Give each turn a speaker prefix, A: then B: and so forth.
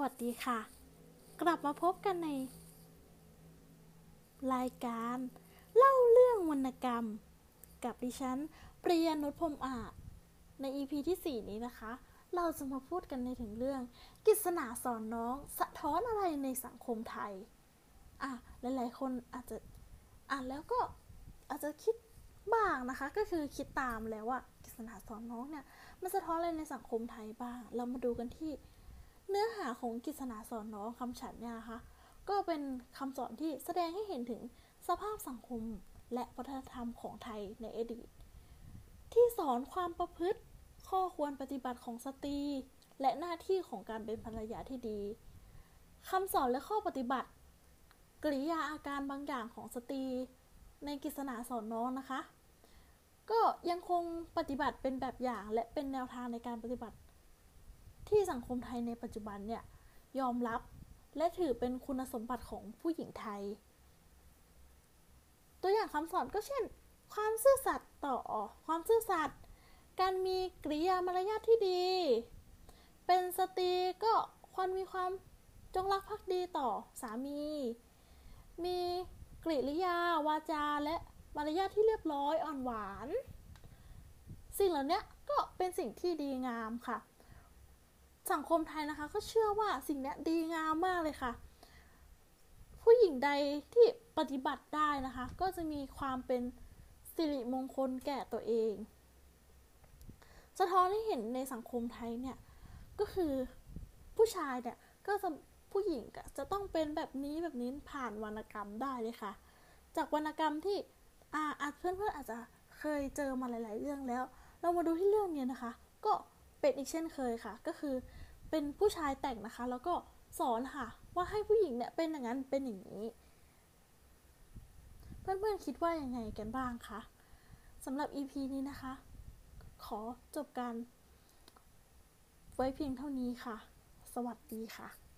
A: วัสดีค่ะ กลับมาพบกันใน รายการ เล่าเรื่องวรรณกรรม กับดิฉันปริยานุชพรมอาจใน EP ที่ 4 นี้นะคะ เราจะมาพูดกันในถึงเรื่องกิษณาสอนน้อง สะท้อนอะไรในสังคมไทย อะ หลายๆ คนอาจจะอ่านแล้วก็อาจจะคิดบ้างนะคะ ก็คือคิดตามแล้วว่ากิษณาสอนน้องเนี่ยมันสะท้อนอะไรในสังคมไทยบ้าง เรามาดูกันที่ เนื้อหาของกิษณาสอนน้องคำฉันเนี่ยนะคะก็เป็นคำสอนที่แสดงให้เห็นถึงสภาพสังคมและวัฒนธรรมของไทยในอดีต ที่สอนความประพฤติ ข้อควรปฏิบัติของสตรี และหน้าที่ของการเป็นภรรยาที่ดีคำสอนและข้อปฏิบัติ กริยาอาการบางอย่างของสตรี ในกิษณาสอนน้องนะคะ ก็ยังคงปฏิบัติเป็นแบบอย่างและเป็นแนวทางในการปฏิบัติ ที่สังคมไทยในปัจจุบันเนี่ยยอมรับและถือเป็นคุณสมบัติของผู้หญิงไทย ตัวอย่างคำสอนก็เช่น ความซื่อสัตย์ต่อความซื่อสัตย์การมีกริยามารยาทที่ดี เป็นสตรีก็ควรมีความจงรักภักดีต่อสามี มีกริยาวาจาและมารยาทที่เรียบร้อยอ่อนหวาน สิ่งเหล่านี้ก็เป็นสิ่งที่ดีงามค่ะ สังคมไทยนะคะ ก็เชื่อว่าสิ่งนี้ดีงามมากเลยค่ะ ผู้หญิงใดที่ปฏิบัติได้นะคะ ก็จะมีความเป็นสิริมงคลแก่ตัวเอง สะท้อนให้เห็นในสังคมไทยเนี่ย ก็คือผู้ชายเนี่ยก็จะผู้หญิงจะต้องเป็นแบบนี้แบบนี้ผ่านวรรณกรรมได้เลยค่ะ จากวรรณกรรมที่อ่าอาจเพื่อนๆอาจจะเคยเจอมาหลาย ๆ เรื่องแล้ว เรามาดูที่เรื่องนี้นะคะ ก็ เป็นอีกเช่นเคยค่ะ ก็คือเป็นผู้ชายแต่งนะคะ แล้วก็สอนค่ะ ว่าให้ผู้หญิงเนี่ยเป็นอย่างนั้นเป็นอย่างนี้ เพื่อนๆคิดว่ายังไงกันบ้างคะสำหรับ EP นี้นะคะ ขอจบการไว้เพียงเท่านี้ค่ะ สวัสดีค่ะ